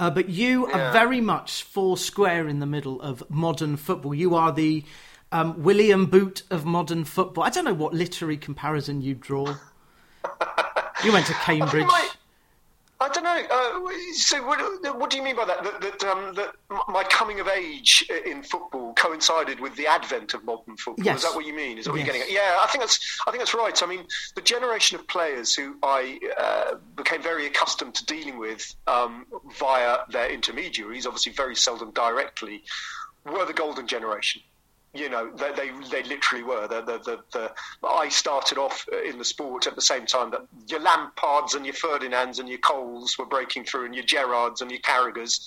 Uh, but you yeah. are very much four square in the middle of modern football. You are the um, William Boot of modern football. I don't know what literary comparison you draw. you went to Cambridge. I don't know. Uh, so, what, what, do you mean by that? That, that, um, that, my coming of age in football coincided with the advent of modern football. Yes. Is that what you mean? Is that what yes. you're getting at? Yeah, I think that's. I think that's right. I mean, the generation of players who I uh, became very accustomed to dealing with um, via their intermediaries, obviously very seldom directly, were the golden generation you know, they, they, they literally were. The, the, the, the, I started off in the sport at the same time that your Lampards and your Ferdinands and your Coles were breaking through, and your Gerrards and your Carraghers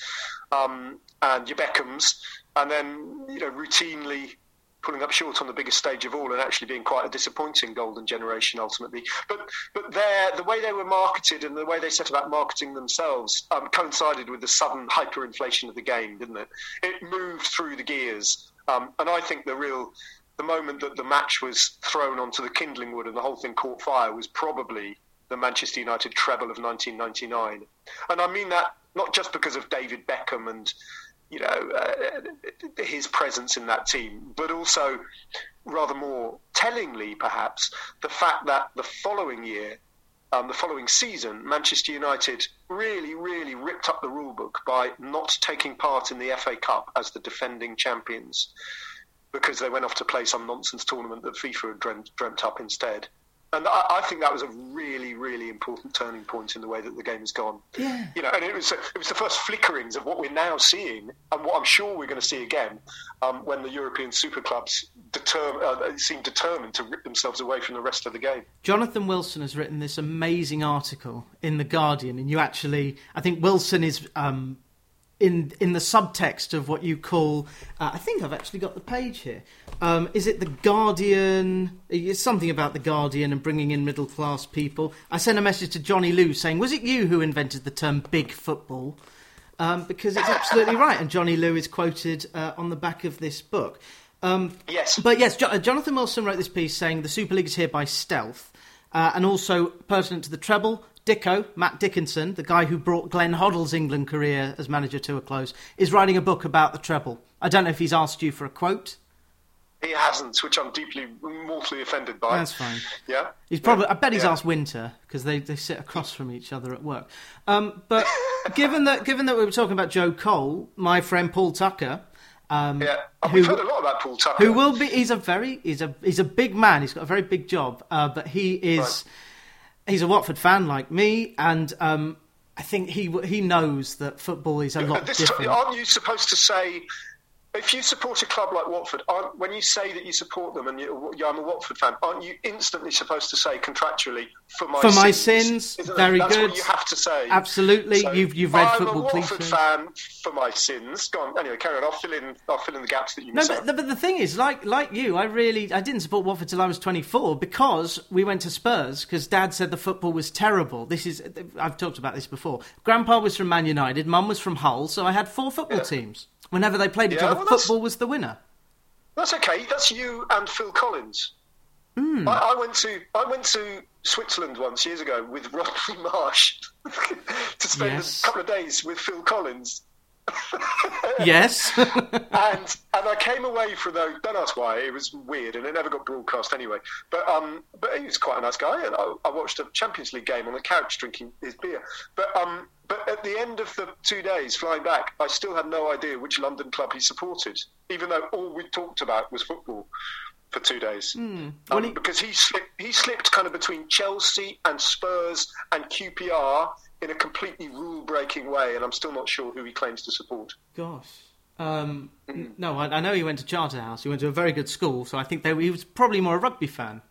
um, and your Beckhams, and then, you know, routinely pulling up short on the biggest stage of all and actually being quite a disappointing golden generation ultimately. But but the way they were marketed and the way they set about marketing themselves um, coincided with the sudden hyperinflation of the game, didn't it? It moved through the gears um, and I think the real, the moment that the match was thrown onto the kindling wood and the whole thing caught fire was probably the Manchester United treble of 1999. And I mean that not just because of David Beckham and you know uh, his presence in that team, but also rather more tellingly, perhaps, the fact that the following year um, the following season, Manchester United really, really ripped up the rulebook by not taking part in the FA Cup as the defending champions because they went off to play some nonsense tournament that FIFA had dreamt, dreamt up instead and I, I, think that was a really, really important turning point in the way that the game has gone. Yeah. You know, and it was it was the first flickerings of what we're now seeing, and what I'm sure we're going to see again um, when the European super clubs uh, seem determined to rip themselves away from the rest of the game. Jonathan Wilson has written this amazing article in the Guardian, and you actually, I think Wilson is um, in in the subtext of what you call uh, I think I've actually got the page here. Um, is it the Guardian? It's something about the Guardian and bringing in middle class people. I sent a message to Johnny Liu saying, "Was it you who invented the term big football?" Um, because it's absolutely right, and Johnny Liu is quoted uh, on the back of this book. Um, yes, but yes, jo- uh, Jonathan Wilson wrote this piece saying the Super League is here by stealth. Uh, and also pertinent to the treble, Dicko, Matt Dickinson, the guy who brought Glenn Hoddle's England career as manager to a close, is writing a book about the treble. I don't know if he's asked you for a quote. He hasn't, which I'm deeply, mortally offended by. That's fine. Yeah. He's probably. I bet he's yeah. asked Winter because they, they sit across from each other at work. Um, but given that given that we were talking about Joe Cole, my friend Paul Tucker. Um, yeah, who, we've heard a lot about Paul Tucker. Who will be? He's a very he's a he's a big man. He's got a very big job, uh, but he is. Right he's a Watford fan like me, and um, I think he he knows that football is a lot different. aren't you supposed to say if you support a club like Watford, when you say that you support them and you, I'm a Watford fan, aren't you instantly supposed to say contractually for my for sins? my sins? Isn't very That's good. what you have to say. Absolutely, so you've you've read I'm football. I'm a Watford fan for my sins. Go on. Anyway, carry on. I'll fill in. I'll fill in the gaps that you. No, but, but the thing is, like like you, I really I didn't support Watford till I was 24 because we went to Spurs because Dad said the football was terrible. This is I've talked about this before. Grandpa was from Man United, Mum was from Hull, so I had four football yeah. teams. Whenever they played each yeah, other, well, football was the winner. That's okay. That's you and Phil Collins. Mm. I, I, went to I went to Switzerland once years ago with Rodney Marsh to spend yes. a couple of days with Phil Collins. yes. and and I came away from those. Don't ask why. It was weird, and it never got broadcast anyway. But um, but he was quite a nice guy, and I, I watched a Champions League game on the couch drinking his beer. But um, but at the end of the two days flying back, I still had no idea which London club he supported, even though all we talked about was football for two days. Mm. Um, he... Because he slipped, he slipped kind of between Chelsea and Spurs and QPR in a completely rule breaking way, and I'm still not sure who he claims to support. Gosh. Um, mm. No, I, I, know he went to Charterhouse. He went to a very good school, so I think they, he was probably more a rugby fan.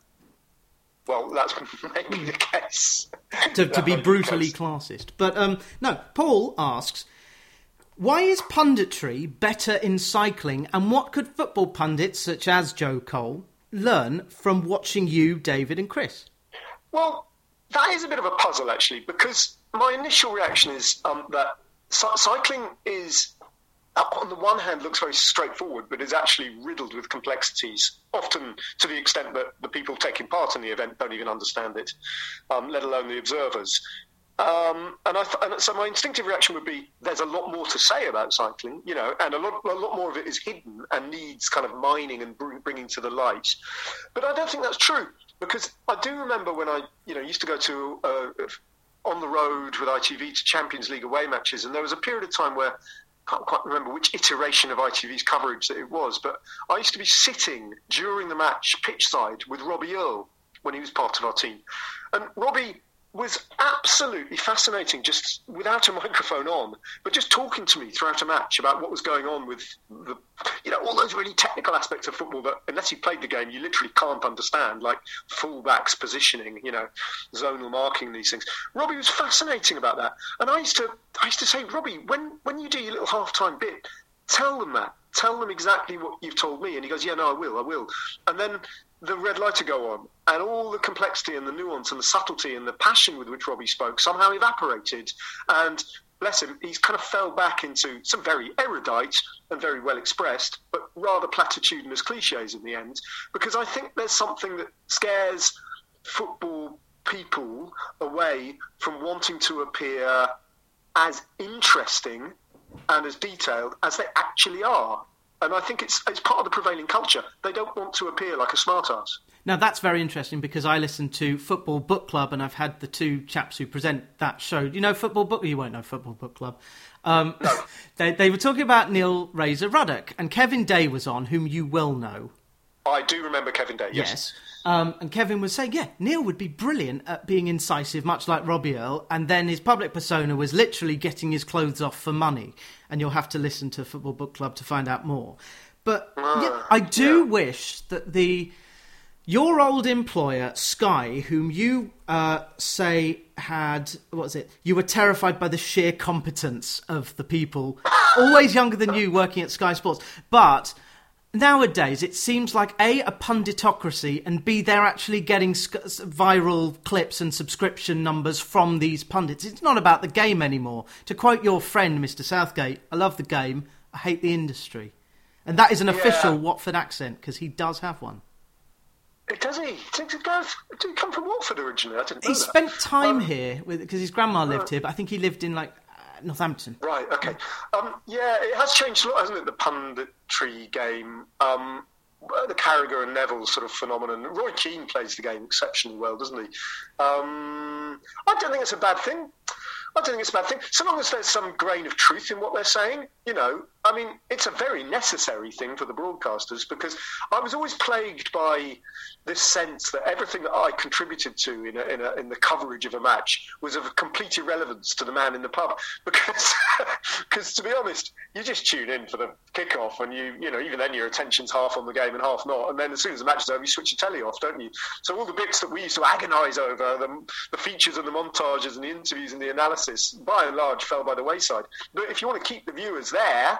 Well, that's maybe the case. to, to be brutally classist. But um, no, Paul asks, why is punditry better in cycling, and what could football pundits such as Joe Cole learn from watching you, David, and Chris? Well, that is a bit of a puzzle, actually, because my initial reaction is um, that cycling is on the one hand looks very straightforward, but is actually riddled with complexities, often to the extent that the people taking part in the event don't even understand it, um, let alone the observers. Um, and, th- and so my instinctive reaction would be there's a lot more to say about cycling, you know, and a lot, a lot more of it is hidden and needs kind of mining and bring, bringing to the light. But I don't think that's true because I do remember when I, you know, used to go to uh, on the road with ITV to Champions League away matches, and there was a period of time where I can't quite remember which iteration of ITV's coverage that it was, but I used to be sitting during the match pitch side with Robbie Earle when he was part of our team, and Robbie was absolutely fascinating, just without a microphone on, but just talking to me throughout a match about what was going on with the, you know, all those really technical aspects of football that, unless you played the game, you literally can't understand, like fullbacks positioning, you know, zonal marking, these things. Robbie was fascinating about that, and I used to, I used to say, Robbie, when when you do your little half-time bit, tell them that, tell them exactly what you've told me, and he goes, yeah, no, I will, I will, and then the red light to go on, and all the complexity and the nuance and the subtlety and the passion with which Robbie spoke somehow evaporated. And bless him, he's kind of fell back into some very erudite and very well expressed, but rather platitudinous cliches in the end. Because I think there's something that scares football people away from wanting to appear as interesting and as detailed as they actually are and I think it's it's part of the prevailing culture. They don't want to appear like a smartass. Now that's very interesting because I listen to Football Book Club, and I've had the two chaps who present that show. You know Football Book? You won't know Football Book Club. Um, no. they they were talking about Neil Razor Ruddock, and Kevin Day was on, whom you will know. I do remember Kevin Day. Yes. yes. Um, and Kevin was saying, yeah, Neil would be brilliant at being incisive, much like Robbie Earle. And then his public persona was literally getting his clothes off for money. And you'll have to listen to Football Book Club to find out more. But yeah, I do yeah. wish that the your old employer Sky, whom you uh, say had what was it? You were terrified by the sheer competence of the people, always younger than you, working at Sky Sports, but nowadays it seems like a a punditocracy and b they're actually getting sc- viral clips and subscription numbers from these pundits it's not about the game anymore to quote your friend mr southgate i love the game i hate the industry and that is an official watford accent because he does have one does he? Did he, go, did he come from Watford originally? I didn't know He that. spent time um, here because his grandma lived uh, here, but I think he lived in like Northampton. Right. Okay. Um, yeah, it has changed a lot, hasn't it? The punditry game. Um, the Carragher and Neville sort of phenomenon. Roy Keane plays the game exceptionally well, doesn't he? Um, I don't think it's a bad thing. I don't think it's a bad thing. So long as there's some grain of truth in what they're saying, you know, I mean, it's a very necessary thing for the broadcasters because I was always plagued by this sense that everything that I contributed to in, a, in, a, in the coverage of a match was of complete irrelevance to the man in the pub. Because, because to be honest, you just tune in for the kickoff, and you, you know, even then your attention's half on the game and half not. And then as soon as the match is over, you switch your telly off, don't you? So all the bits that we used to agonise over, the, the features and the montages and the interviews and the analysis, by and large, fell by the wayside. But if you want to keep the viewers there,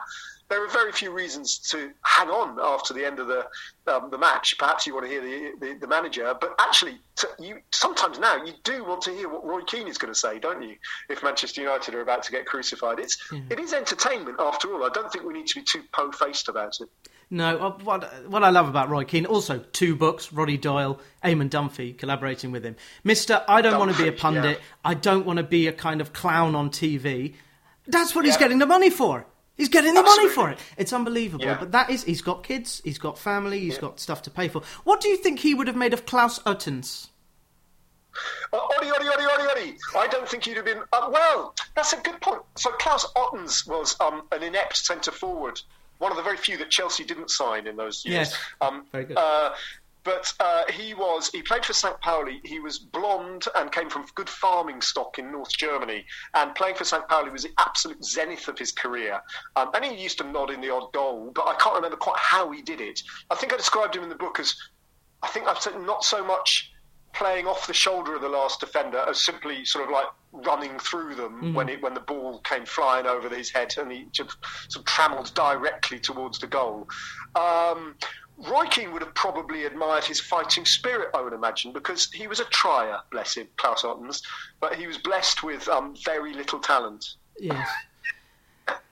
there are very few reasons to hang on after the end of the um, the match. Perhaps you want to hear the the, the manager, but actually, to, you sometimes now you do want to hear what Roy Keane is going to say, don't you? If Manchester United are about to get crucified, it's mm. it is entertainment after all. I don't think we need to be too po faced about it. No, uh, what what I love about Roy Keane, also two books, Roddy Doyle, Eamon Dunphy collaborating with him. Mister, I don't Dunphy, want to be a pundit. Yeah. I don't want to be a kind of clown on TV. That's what yeah. he's getting the money for. He's getting the Absolutely. money for it. It's unbelievable. Yeah. But that is, he's got kids, he's got family, He's got stuff to pay for. What do you think he would have made of Klaus Ottens? Uh, Oddy, Oddy, Oddy, Oddy. I don't think he'd have been. Uh, well, that's a good point. So Klaus Ottens was um, an inept centre forward, one of the very few that Chelsea didn't sign in those years. Yes, um, very good. Uh, but uh, he was he played for St. Pauli. He was blonde and came from good farming stock in North Germany. And playing for St. Pauli was the absolute zenith of his career. Um, and he used to nod in the odd goal, but I can't remember quite how he did it. I think I described him in the book as I think I've said not so much playing off the shoulder of the last defender as simply sort of like running through them mm-hmm. when it when the ball came flying over his head and he just sort of trammelled directly towards the goal. Um, Roy Keane would have probably admired his fighting spirit, I would imagine, because he was a trier, bless him, Klaus Ottens, but he was blessed with um, very little talent. Yes.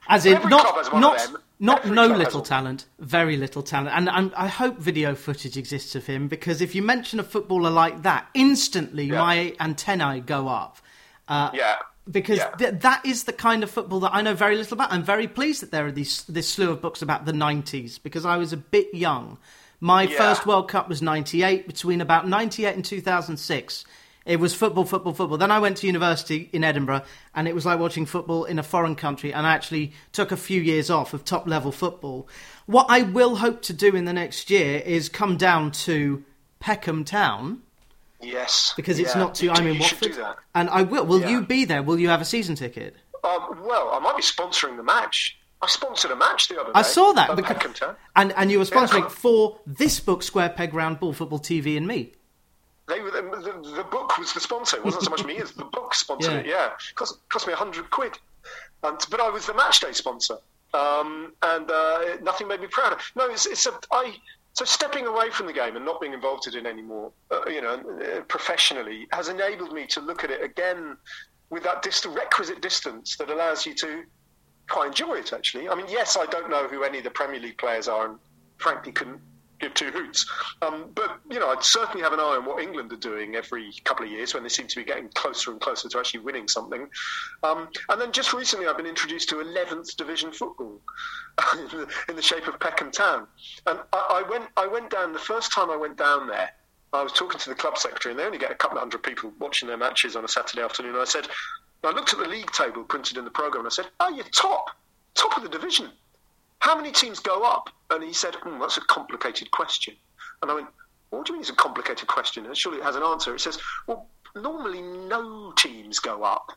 As in, Every not, not, not no little talent, very little talent. And, and, I hope video footage exists of him because if you mention a footballer like that, instantly yeah. my antennae go up. Uh, yeah. Because yeah. th- that is the kind of football that I know very little about. I'm very pleased that there are these this slew of books about the 90s because I was a bit young. My Yeah. first World Cup was 98. Between about 98 and 2006, it was football, football, football. Then I went to university in Edinburgh, and it was like watching football in a foreign country. And I actually took a few years off of top level football. What I will hope to do in the next year is come down to Peckham Town Yes. because it's yeah. not too. You I'm do- in Watford, do that. and I will. Will Yeah. you be there? Will you have a season ticket? Um, well, I might be sponsoring the match. I sponsored a match the other day. I saw that because, Peckham Town. and and you were sponsoring Yeah. for this book, Square Peg Round Ball, Football TV, and me. They were, the, the, the book was the sponsor. It wasn't so much me as the book sponsored Yeah. it. Yeah, cost cost me a hundred quid, and, but I was the match day sponsor, um, and uh, nothing made me prouder. No, it's, it's a I. So stepping away from the game and not being involved in it anymore, uh, you know, uh, professionally, has enabled me to look at it again with that dist- requisite distance that allows you to quite enjoy it. Actually, I mean, yes, I don't know who any of the Premier League players are, and frankly, couldn't give two hoots. Um, but you know, I'd certainly have an eye on what England are doing every couple of years when they seem to be getting closer and closer to actually winning something. Um, and then just recently, I've been introduced to 11th division football in, the, shape of Peckham Town. And I, I went, I went down the first time I went down there. I was talking to the club secretary, and they only get a couple of hundred people watching their matches on a Saturday afternoon. And I said, I looked at the league table printed in the program, and I said, "Oh, you're top, top of the division." How many teams go up? And he said, hmm, that's a complicated question. And I went, what do you mean it's a complicated question? And surely it has an answer. It says, well, normally no teams go up.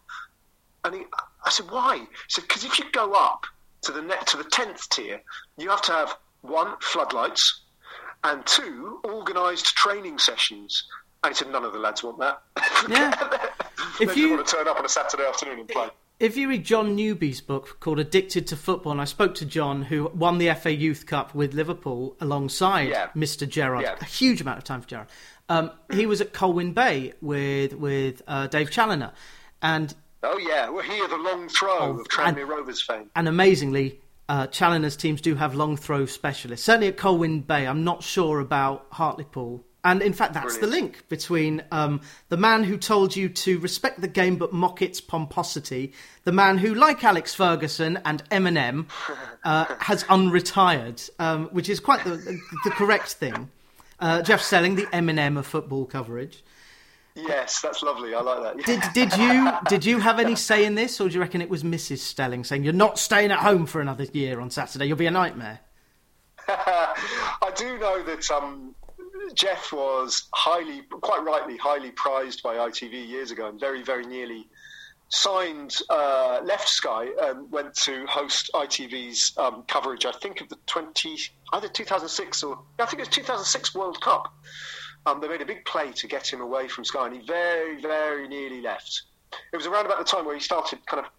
And he, I said, why? He said, because if you go up to the net to the tenth tier, you have to have one floodlights and two organised training sessions. And he said, none of the lads want that. Yeah. they If you- want to turn up on a Saturday afternoon and play. If you read John Newby's book called Addicted to Football, and I spoke to John, who won the FA Youth Cup with Liverpool alongside Yeah. Mr. Gerrard, Yeah. a huge amount of time for Gerrard. Um, he was at Colwyn Bay with with uh, Dave Challinor, and Oh yeah, we're here the long throw Oh, of Tranmere Rovers fame. and amazingly, uh, Challinor's teams do have long throw specialists. Certainly at Colwyn Bay, I'm not sure about Hartlepool. And in fact, that's the link between um, the man who told you to respect the game but mock its pomposity, the man who, like Alex Ferguson and Eminem, uh, has unretired, um, which is quite the, the correct thing. Uh, Jeff Stelling, the Eminem of football coverage. Yes, that's lovely. I like that. Did did you did you have any say in this, or do you reckon it was Mrs. Stelling saying you're not staying at home for another year on Saturday? You'll be a nightmare. I do know that um, Jeff was highly, quite rightly, highly prized by ITV years ago, and very, very nearly signed, uh, left Sky and went to host ITV's um, coverage. I think of the twenty, either 2006 or I think it was 2006 World Cup. Um, they made a big play to get him away from Sky, and he very, very nearly left. It was around about the time where he started kind of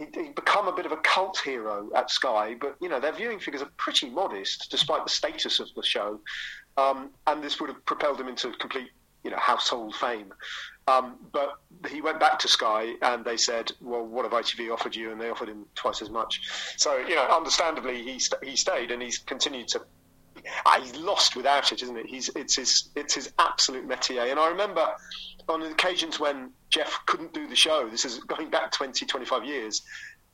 he'd, become a bit of a cult hero at Sky, but you know their viewing figures are pretty modest despite the status of the show, um, and this would have propelled him into complete you know household fame. Um, but he went back to Sky, and they said, "Well, what have ITV offered you?" And they offered him twice as much. So you know, understandably, he st- he stayed, and he's continued to Ah, he's lost without it, isn't it? He's it's his it's his absolute métier. And I remember on occasions when Jeff couldn't do the show. This is going back 20, 25 years.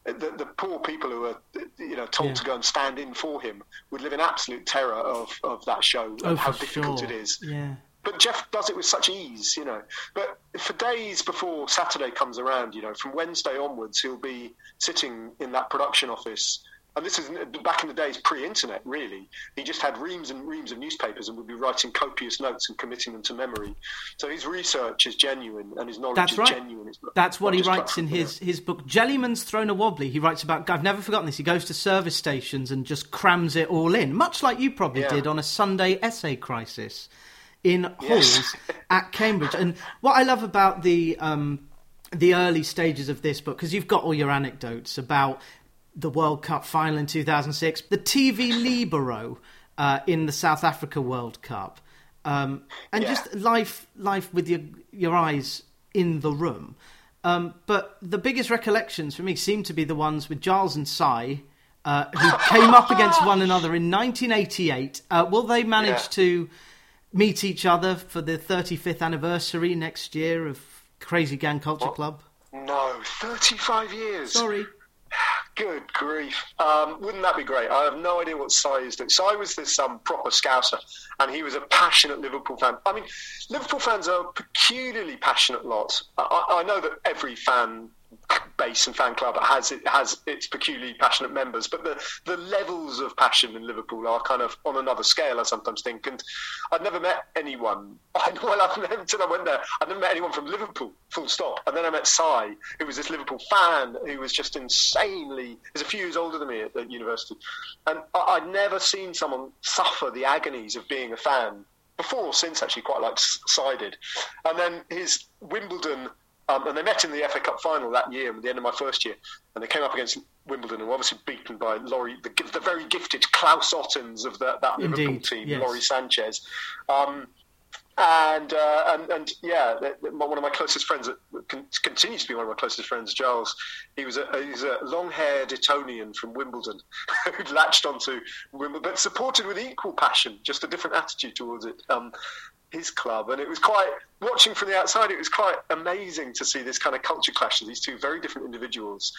Uh, the, the poor people who were, you know, told Yeah. to go and stand in for him would live in absolute terror of, of that show and Oh, how difficult sure. it is. Yeah. But Jeff does it with such ease, you know. But for days before Saturday comes around, you know, from Wednesday onwards, he'll be sitting in that production office. And this is back in the days pre-internet, really. He just had reams and reams of newspapers and would be writing copious notes and committing them to memory. So his research is genuine and his knowledge That's is right. genuine. It's That's what he writes in his, his book. Jelleyman's Thrown a Wobbly. He writes about, I've never forgotten this, he goes to service stations and just crams it all in, much like you probably Yeah. did on a Sunday essay crisis in Yes. halls at Cambridge. And what I love about the, um, the early stages of this book, because you've got all your anecdotes about the World Cup final in 2006, the TV libero uh, in the South Africa World Cup, um, and Yeah. just life, life with your your eyes in the room. Um, but the biggest recollections for me seem to be the ones with Giles and Cy, uh, who came up against one another in 1988. Uh, will they manage Yeah. to meet each other for the 35th anniversary next year of Crazy Gang Culture What? Club? No, 35 years. Sorry. Good grief. Um, wouldn't that be great? I have no idea what Sai is doing. Sai was this um, proper scouser, and he was a passionate Liverpool fan. I mean, Liverpool fans are peculiarly passionate lot. I, I know that every fan base and fan club has it has its peculiarly passionate members, but the the levels of passion in Liverpool are kind of on another scale. I sometimes think, and I've never met anyone. I, Well, I've never, until I went there, I've never met anyone from Liverpool. Full stop. And then I met Sai, who was this Liverpool fan who was just insanely. He's a few years older than me at, at university, and I, I'd never seen someone suffer the agonies of being a fan before or since. Actually, quite like sided, and then his Wimbledon um, and they met in the FA Cup final that year, at the end of my first year, and they came up against Wimbledon and were obviously beaten by Lawrie, the, the very gifted Klaus Ottens of the, that Indeed, Liverpool team, yes. Lawrie Sanchez. Um, and, uh, and and yeah, one of my closest friends continues to be one of my closest friends, Giles. He was a he's a long-haired Etonian from Wimbledon who latched onto Wimbledon, but supported with equal passion, just a different attitude towards it. Um, his club, and it was quite watching from the outside. It was quite amazing to see this kind of culture clash of these two very different individuals,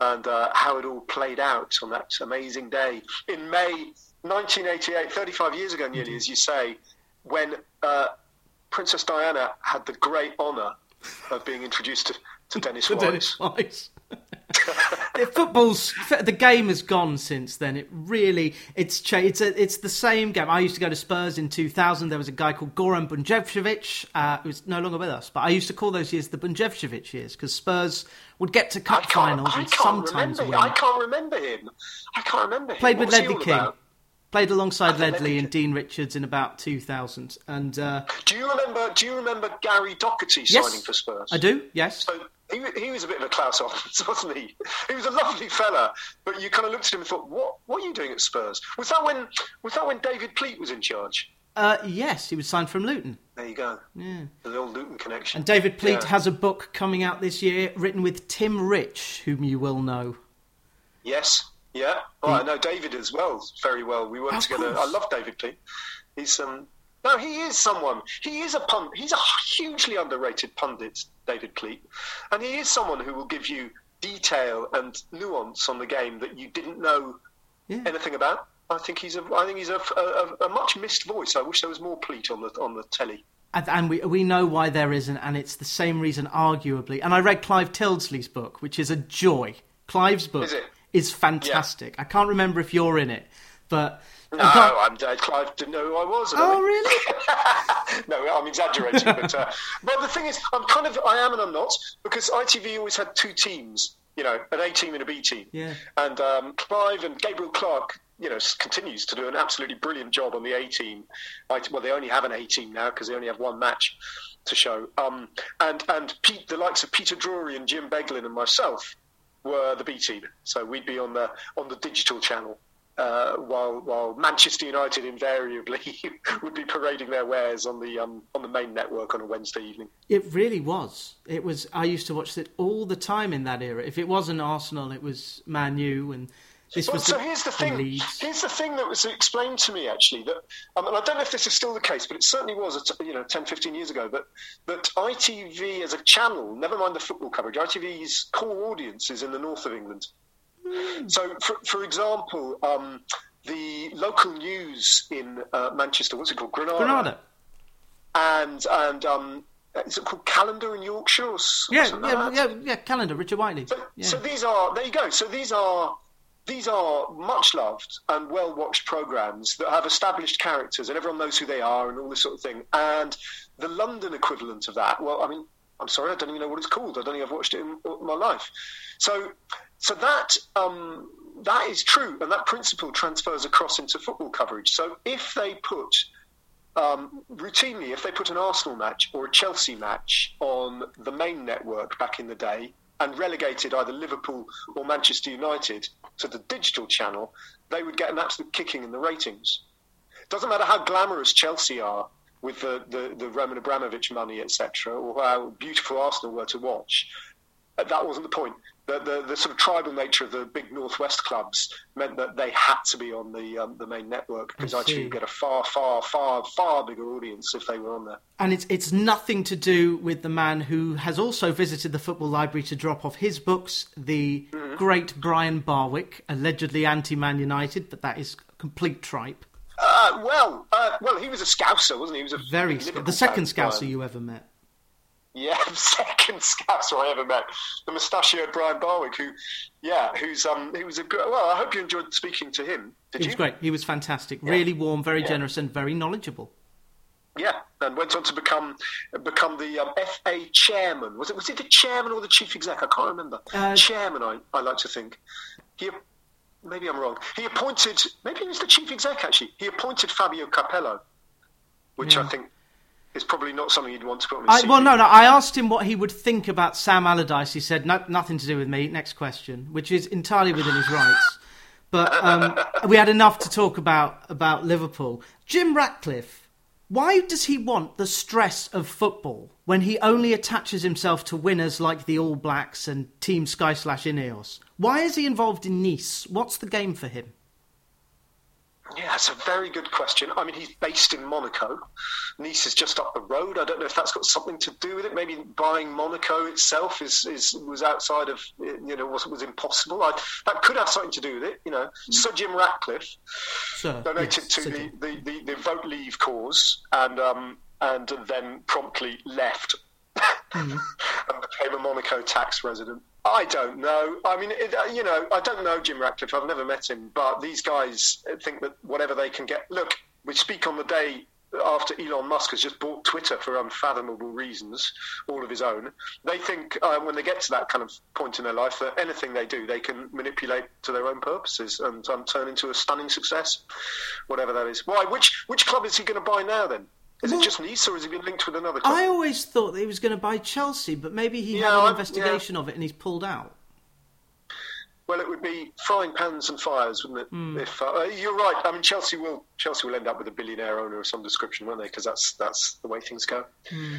and uh, how it all played out on that amazing day in May 1988, 35 years ago, nearly, mm-hmm. as you say, when uh, Princess Diana had the great honour of being introduced to, to Dennis Wise. Dennis Wise. football's the game has gone since then. It really it's changed. It's a, it's the same game. I used to go to Spurs in 2000. There was a guy called Goran Bunjevcevic uh, who's no longer with us, but I used to call those years the Bunjevcevic years because Spurs would get to cup finals and sometimes remember, win. I can't remember him. I can't remember him. Played what with Ledley King. About? Played alongside Ledley and Dean Richards in about 2000. And uh, do you remember? Do you remember Gary Doherty yes, signing for Spurs? I do. Yes. So he, he was a bit of a Klaus Ottens, wasn't he? He was a lovely fella, but you kind of looked at him and thought, "What? What are you doing at Spurs?" Was that when? Was that when David Pleat was in charge? Uh, yes, he was signed from Luton. There you go. Yeah. The old Luton connection. And David Pleat yeah. has a book coming out this year written with Tim Rich, whom you will know. Yes. Yeah. Oh, I know David as well, very well. We worked Of together. course. I love David Pleat. He's um. No, he is someone. He is a pund. He's a hugely underrated pundit, David Pleat, and he is someone who will give you detail and nuance on the game that you didn't know Yeah. anything about. I think he's a. I think he's a, a, a much missed voice. I wish there was more Pleat on the on the telly. And, and we we know why there isn't, and it's the same reason, arguably. And I read Clive Tildesley's book, which is a joy. Clive's book Is it? Is fantastic. I can't remember if you're in it, but No, I I'm dead. Clive didn't know who I was. I Oh, don't really? no, I'm exaggerating. but, uh, but the thing is, I'm kind of, I am and I'm not, because ITV always had two teams, you know, an A team and a B team. Yeah. And um, Clive and Gabriel Clarke, you know, continues to do an absolutely brilliant job on the A team. I- Well, they only have an A team now because they only have one match to show. Um, and and Pete, the likes of Peter Drury and Jim Beglin and myself were the B team. So we'd be on the on the digital channel. Uh, while while Manchester United invariably would be parading their wares on the um, on the main network on a Wednesday evening. It really was. It was. I used to watch it all the time in that era. If it wasn't Arsenal, it was Man U, and this Well, was. so here's the thing. Here's the thing that was explained to me actually that, um, and I don't know if this is still the case, but it certainly was, at, you know, 10, 15 years ago. That that ITV as a channel, never mind the football coverage, ITV's core audience is in the north of England. So, for, for example, um, the local news in uh, Manchester, what's it called, Granada, Granada. and and um, is it called Calendar in Yorkshire? Or Yeah, yeah, yeah, yeah. Calendar, Richard Whiteley. So, Yeah. so these are there you go. So these are these are much loved and well watched programs that have established characters and everyone knows who they are and all this sort of thing. And the London equivalent of that, well, I mean, I'm sorry, I don't even know what it's called. I don't think I've watched it in my life. So, so that um, that is true, and that principle transfers across into football coverage. So if they put um, routinely, if they put an Arsenal match or a Chelsea match on the main network back in the day and relegated either Liverpool or Manchester United to the digital channel, they would get an absolute kicking in the ratings. It Doesn't matter how glamorous Chelsea are with the, the, the Roman Abramovich money, etc., or how beautiful Arsenal were to watch. that wasn't the point. The, the, the, sort of tribal nature of the big northwest clubs meant that they had to be on the um, the main network because actually you get a far, far, far, far bigger audience if they were on there. And it's it's nothing to do with the man who has also visited the football library to drop off his books, the mm-hmm. great Brian Barwick, allegedly anti-Man United, but that is complete tripe. Uh, well, uh, well, he was a Scouser, wasn't he? He was a very the second Scouser you ever met. Yeah, second Scouser I ever met, the mustachioed Brian Barwick, who, yeah, who's um, he was a good. Well, I hope you enjoyed speaking to him. Did he you? was great. He was fantastic. Yeah. Really warm, very yeah. generous, and very knowledgeable. Yeah, and went on to become become the um, FA chairman. Was it was it the chairman or the chief exec? I can't remember. Uh, chairman, I, I like to think. He maybe I'm wrong. He appointed maybe he was the chief exec actually. He appointed Fabio Capello, which yeah. I think it's probably not something you'd want to put on I, Well, no, no. I asked him what he would think about Sam Allardyce. He said, no, nothing to do with me. Next question, which is entirely within his rights. But um, we had enough to talk about about Liverpool. Jim Ratcliffe, why does he want the stress of football when he only attaches himself to winners like the All Blacks and Team Sky Slash Ineos? Why is he involved in Nice? What's the game for him? Yeah, it's a very good question. I mean, he's based in Monaco. Nice is just up the road. I don't know if that's got something to do with it. Maybe buying Monaco itself is, is was outside of you know was was impossible. I, that could have something to do with it. You know, mm. Sir Jim Ratcliffe Sir, donated yes, to the, the, the, the, vote leave cause and um, and then promptly left mm. and became a Monaco tax resident. I don't know. I mean, it, uh, you know, I don't know Jim Ratcliffe. I've never met him, but these guys think that whatever they can get. Look, we speak on the day after Elon Musk has just bought Twitter for unfathomable reasons, all of his own. They think uh, when they get to that kind of point in their life that anything they do, they can manipulate to their own purposes and um, turn into a stunning success, whatever that is. Why? Which which club is he going to buy now then? Is well, it just Nice, or has he been linked with another club? I always thought that he was going to buy Chelsea, but maybe he yeah, had an investigation yeah. of it and he's pulled out. Well, it would be frying pans and fires, wouldn't it? Mm. If uh, you're right, I mean Chelsea will Chelsea will end up with a billionaire owner of some description, won't they? Because that's that's the way things go. Mm.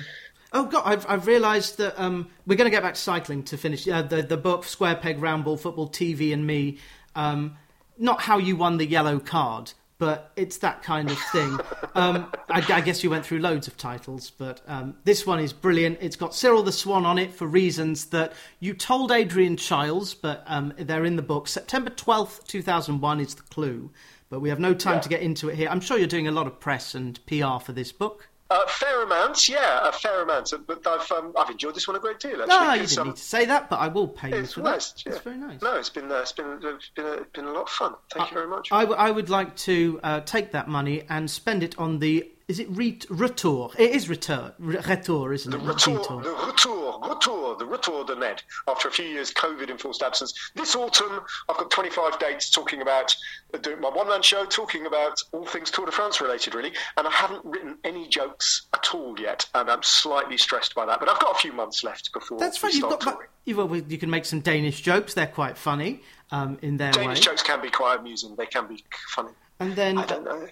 Oh God, I've I've realised that um, we're going to get back to cycling to finish uh, the the book Square Peg Round Ball Football TV and me. Um, not how you won the yellow card, but it's that kind of thing. Um, I, I, guess you went through loads of titles, but um, this one is brilliant. It's got Cyril the Swan on it for reasons that you told Adrian Chiles, but um, they're in the book. September 12th, 2001 is the clue, but we have no time yeah. to get into it here. I'm sure you're doing a lot of press and PR for this book. Uh, fair amount, yeah, a fair amount. But I've um, I've enjoyed this one a great deal. Actually. No, you didn't um, need to say that, but I will pay you for nice, that. Yeah. It's very nice. No, it's been uh, it's been it's been a, been a lot of fun. Thank uh, you very much. I, w- I would like to uh, take that money and spend it on the is it retour? It is return, retour, isn't the it? Retour, the retour, retour, the retour de Ned. After a few years COVID enforced absence, this autumn I've got 25 dates talking about uh, doing my one man show, talking about all things Tour de France related, really. And I haven't written any jokes at all yet, and I'm slightly stressed by that. But I've got a few months left before. That's fine. You've got, touring. You've, you can make some Danish jokes. They're quite funny um, in their Danish way. jokes can be quite amusing. They can be funny and then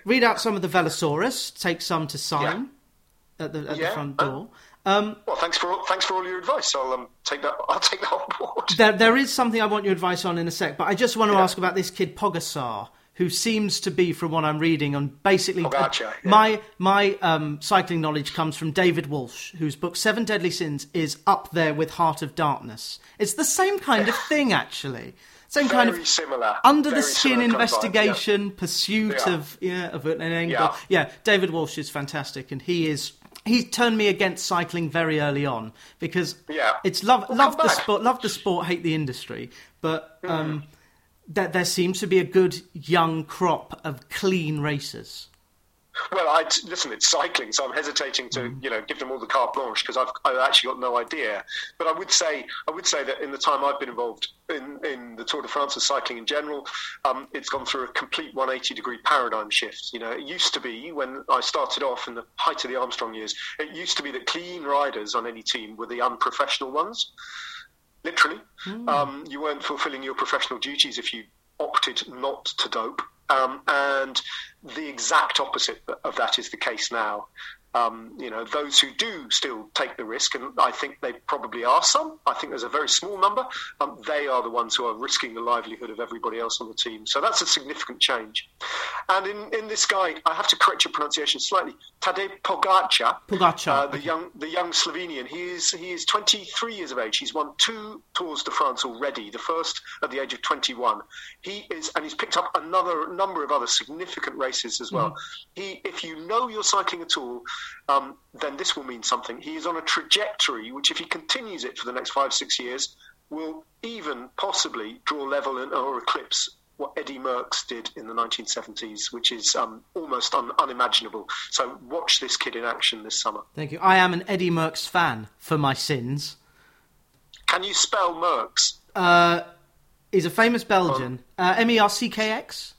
read out some of the Velosaurus. Take some to sign yeah. at the at yeah. the front door. Um, well, thanks for thanks for all your advice. I'll um, take that. I'll take that on board. There, there is something I want your advice on in a sec, but I just want to yeah. ask about this kid Pogacar, who seems to be, from what I'm reading, on basically Pogacar, uh, my my um, cycling knowledge comes from David Walsh, whose book Seven Deadly Sins is up there with Heart of Darkness. It's the same kind of thing, actually. Same Very kind of similar, under the skin investigation, yeah. pursuit of yeah of an angle. Yeah. yeah, David Walsh is fantastic, and he is he turned me against cycling very early on because yeah. it's love well, love the sport, love the sport, hate the industry. But mm. That there seems to be a good young crop of clean racers. Well, I listen. It's cycling, so I'm hesitating to, mm. you know, give them all the carte blanche because I've, I've actually got no idea. But I would say, I would say that in the time I've been involved in, in the Tour de France and cycling in general, um, it's gone through a complete 180 degree paradigm shift. You know, it used to be when I started off in the height of the Armstrong years, it used to be that clean riders on any team were the unprofessional ones. Literally, mm. um, you weren't fulfilling your professional duties if you opted not to dope. Um, and the exact opposite of that is the case now. Um, you know, those who do still take the risk, and I think they probably are some. I think there's a very small number. Um, they are the ones who are risking the livelihood of everybody else on the team. So that's a significant change. And in, in this guy, I have to correct your pronunciation slightly. Tadej Pogacar, Pogacar, uh, the young the young Slovenian. He is he is 23 years of age. He's won two Tours de France already. The first at the age of 21. He is, and he's picked up another number of other significant races as well. Mm. He, if you know your cycling at all um, then this will mean something. He is on a trajectory which, if he continues it for the next five, six years, will even possibly draw level and, or eclipse what Eddie Merckx did in the 1970s, which is um, almost un- unimaginable. So watch this kid in action this summer. Thank you. I am an Eddie Merckx fan for my sins. Can you spell Merckx? Uh, he's a famous Belgian. Um, uh, M E R C K X?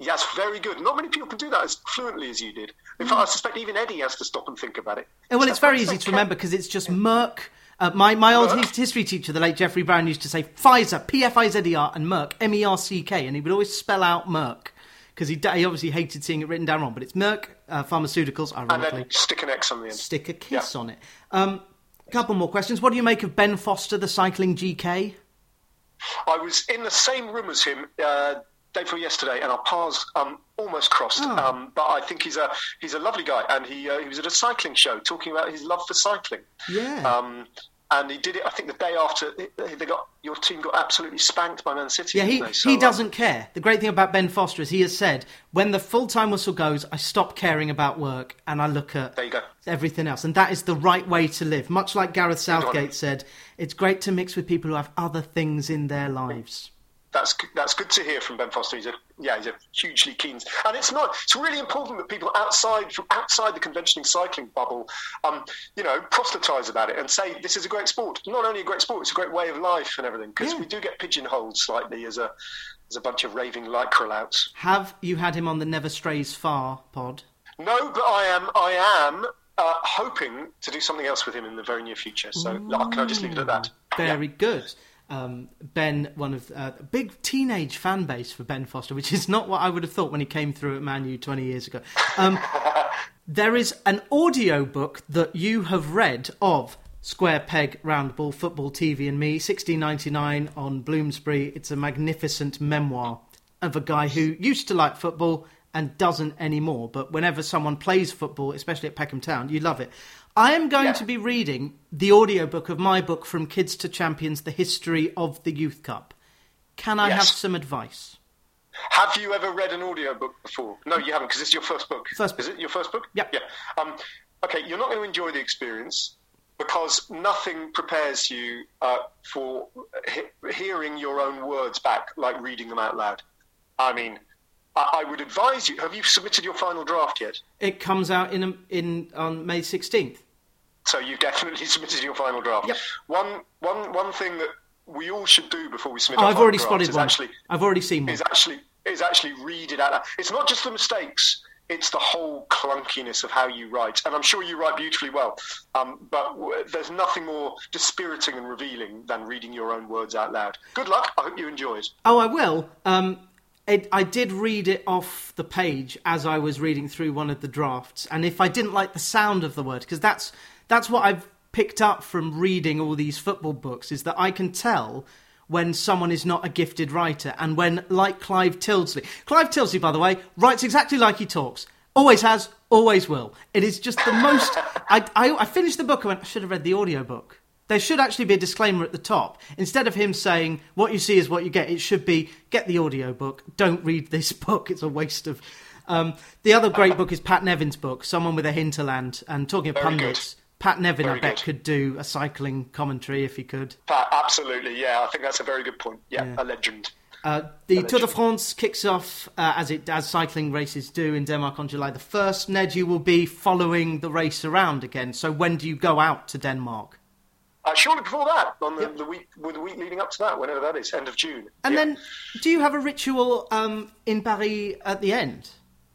Yes, very good. Not many people can do that as fluently as you did. In fact, I suspect even Eddie has to stop and think about it. well, so it's very easy to remember because it's just Merck. Uh, my my old Merck. history teacher, the late Jeffrey Brown, used to say Pfizer, P F I Z E R, and Merck, M E R C K, and he would always spell out Merck because he, he obviously hated seeing it written down wrong. But it's Merck uh, Pharmaceuticals, ironically. And then stick an X on the end. Stick a kiss yeah. on it. Um, couple more questions. What do you make of Ben Foster, the cycling GK? I was in the same room as him uh, day before yesterday, and our paths um, almost crossed. Oh. Um, but I think he's a he's a lovely guy, and he uh, he was at a cycling show talking about his love for cycling. Yeah. Um, and he did it. I think the day after they got your team got absolutely spanked by Man City. Yeah, he so, he uh, doesn't care. The great thing about Ben Foster is he has said when the full time whistle goes, I stop caring about work and I look at there you go. everything else, and that is the right way to live. Much like Gareth Southgate said, it's great to mix with people who have other things in their lives that's that's good to hear from Ben Foster. He's a yeah, he's a hugely keen, and it's not. It's really important that people outside from outside the conventional cycling bubble, um, you know, proselytise about it and say this is a great sport. Not only a great sport, it's a great way of life and everything. Because yeah. we do get pigeonholed slightly as a as a bunch of raving lycra louts. Have you had him on the Never Strays Far pod? No, but I am. I am. Uh, hoping to do something else with him in the very near future. So Ooh, can I just leave it at that? Very yeah. good um, Ben, one of uh, a big teenage fan base for Ben Foster, which is not what I would have thought when he came through at Man U 20 years ago. Um, there is an audio book that you have read of Square Peg Round Ball Football TV and Me, 1699 on Bloomsbury. It's a magnificent memoir of a guy who used to like football and doesn't anymore. But whenever someone plays football, especially at Peckham Town, you love it. I am going yeah. to be reading the audiobook of my book From Kids to Champions The History of the Youth Cup. Can I yes. have some advice? Have you ever read an audiobook before? No, you haven't, because it's your first book. First book. Is it your first book? Yep. Yeah. Um, okay, you're not going to enjoy the experience because nothing prepares you uh, for he- hearing your own words back like reading them out loud. I mean, I, I would advise you. Have you submitted your final draft yet? It comes out in in on May sixteenth. So you've definitely submitted your final draft. Yep. One, one, one thing that we all should do before we submit. Oh, our I've already spotted one. Actually, I've already seen one. Is actually is actually read it out. It's not just the mistakes. It's the whole clunkiness of how you write, and I'm sure you write beautifully well. Um, but w- there's nothing more dispiriting and revealing than reading your own words out loud. Good luck. I hope you enjoy it. Oh, I will. Um, it, I did read it off the page as I was reading through one of the drafts, and if I didn't like the sound of the word, because that's that's what I've picked up from reading all these football books, is that I can tell when someone is not a gifted writer, and when, like Clive Tildesley, Clive Tildesley, by the way, writes exactly like he talks. Always has, always will. It is just the most. I, I, I finished the book and went, I should have read the audiobook. There should actually be a disclaimer at the top. Instead of him saying, what you see is what you get, it should be, get the audiobook, don't read this book, it's a waste of. Um, the other great book is Pat Nevin's book, Someone with a Hinterland, and talking of Very pundits. Good. Pat Nevin, very I bet, good. could do a cycling commentary if he could. Pat, absolutely, yeah. I think that's a very good point. Yeah, yeah. a legend. Uh, the Tour de France kicks off uh, as it as cycling races do in Denmark on July the first. Ned, you will be following the race around again. So when do you go out to Denmark? Uh, shortly before that, on the, yep. the week, the week leading up to that, whenever that is, end of June. And then, do you have a ritual um, in Paris at the end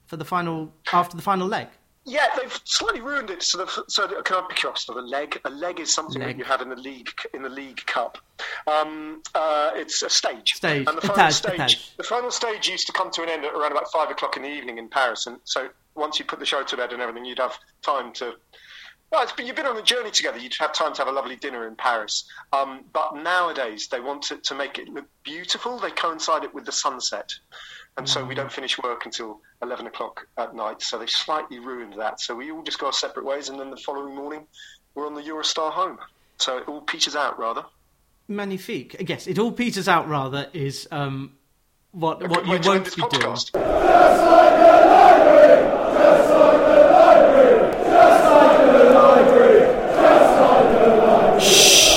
for the final after the final leg? Yeah, they've slightly ruined it. So, so can I pick you up? So the leg, a leg is something leg. that you have in the league in the league cup. Um, uh, it's a stage. Stage. And the final stage, the final stage used to come to an end at around about five o'clock in the evening in Paris, and so once you put the show to bed and everything, you'd have time to. Well, been, you've been on a journey together. You'd have time to have a lovely dinner in Paris. Um, but nowadays, they want to, to make it look beautiful. They coincide it with the sunset. And so we mm. don't finish work until 11 o'clock at night. So they've slightly ruined that. So we all just go our separate ways. And then the following morning, we're on the Eurostar home. So it all peters out, rather. Magnifique. Yes, it all peters out, rather, is um, what, okay, what you won't be doing. Like like like Shh.